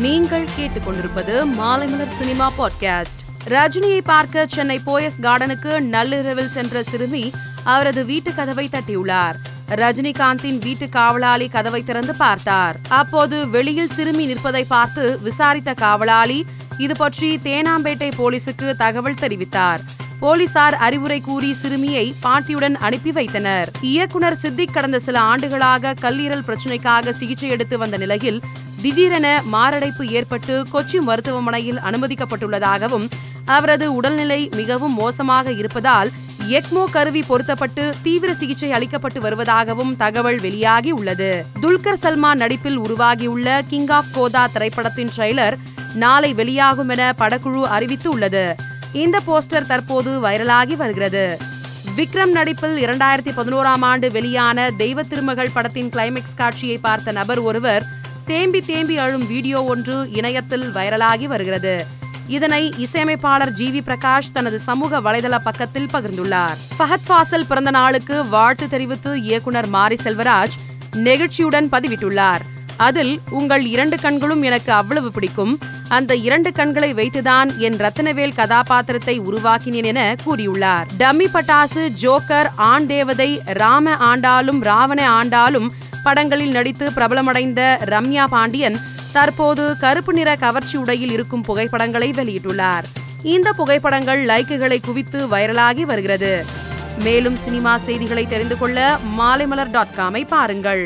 நீங்கள் கேட்டுக்கொண்டிருப்பது Maalaimalar cinema podcast ரஜினியை பார்க்க சென்னை போயஸ் கார்டனுக்கு நள்ளிரவில் சென்ற சிறுமி அவரது வீட்டு கதவை தட்டியுள்ளார். ரஜினிகாந்தின் வீட்டு காவலாளி கதவை திறந்து பார்த்தார். அப்போது வெளியில் சிறுமி நிற்பதை பார்த்து விசாரித்த காவலாளி இது பற்றி தேனாம்பேட்டை போலீசுக்கு தகவல் தெரிவித்தார். போலீசார் அறிவுரை கூறி சிறுமியை பாட்டியுடன் அனுப்பி வைத்தனர். இயக்குனர் சித்திக் கடந்த சில ஆண்டுகளாக கல்லீரல் பிரச்சினைக்காக சிகிச்சை எடுத்து வந்த நிலையில் திடீரென மாரடைப்பு ஏற்பட்டு கொச்சி மருத்துவமனையில் அனுமதிக்கப்பட்டுள்ளதாகவும் அவரது உடல்நிலை மிகவும் மோசமாக இருப்பதால் எக்மோ கருவி பொருத்தப்பட்டு தீவிர சிகிச்சை அளிக்கப்பட்டு வருவதாகவும் தகவல் வெளியாகி உள்ளது. துல்கர் சல்மான் நடிப்பில் உருவாகியுள்ள கிங் ஆஃப் கோதா திரைப்படத்தின் ட்ரெய்லர் நாளை வெளியாகும் என படக்குழு அறிவித்து உள்ளது இந்த போஸ்டர் தற்போது வைரலாகி வருகிறது. விக்ரம் நடிப்பில் இரண்டாயிரத்தி பதினோராம் ஆண்டு வெளியான தெய்வ திருமகள் படத்தின் கிளைமேக்ஸ் காட்சியை பார்த்த நபர் ஒருவர் தேம்பி தேம்பி அழும் வீடியோ ஒன்று இணையத்தில் வைரலாகி வருகிறது. இதனை இசையமைப்பாளர் ஜி. வி. பிரகாஷ் தனது சமூக வலைதள பக்கத்தில் பகிர்ந்துள்ளார். ஃபஹத் ஃபாசல் பிறந்த நாளுக்கு வாழ்த்து தெரிவித்து இயக்குனர் மாரி செல்வராஜ் நெகிழ்ச்சியுடன் பதிவிட்டுள்ளார். அதில் உங்கள் இரண்டு கண்களும் எனக்கு அவ்வளவு பிடிக்கும். அந்த இரண்டு கண்களை வைத்துதான் என் ரத்னவேல் கதாபாத்திரத்தை உருவாக்கினேன் என கூறியுள்ளார். டம்மி பட்டாசு ஜோக்கர் ஆண் தேவதை ராம ஆண்டாலும் ராவண ஆண்டாலும் படங்களில் நடித்து பிரபலமடைந்த ரம்யா பாண்டியன் தற்போது கருப்பு நிற கவர்ச்சி உடையில் இருக்கும் புகைப்படங்களை வெளியிட்டுள்ளார். இந்த புகைப்படங்கள் லைக்குகளை குவித்து வைரலாகி வருகிறது. மேலும் சினிமா செய்திகளை தெரிந்து கொள்ள மாலைமலர் டாட் காமை பாருங்கள்.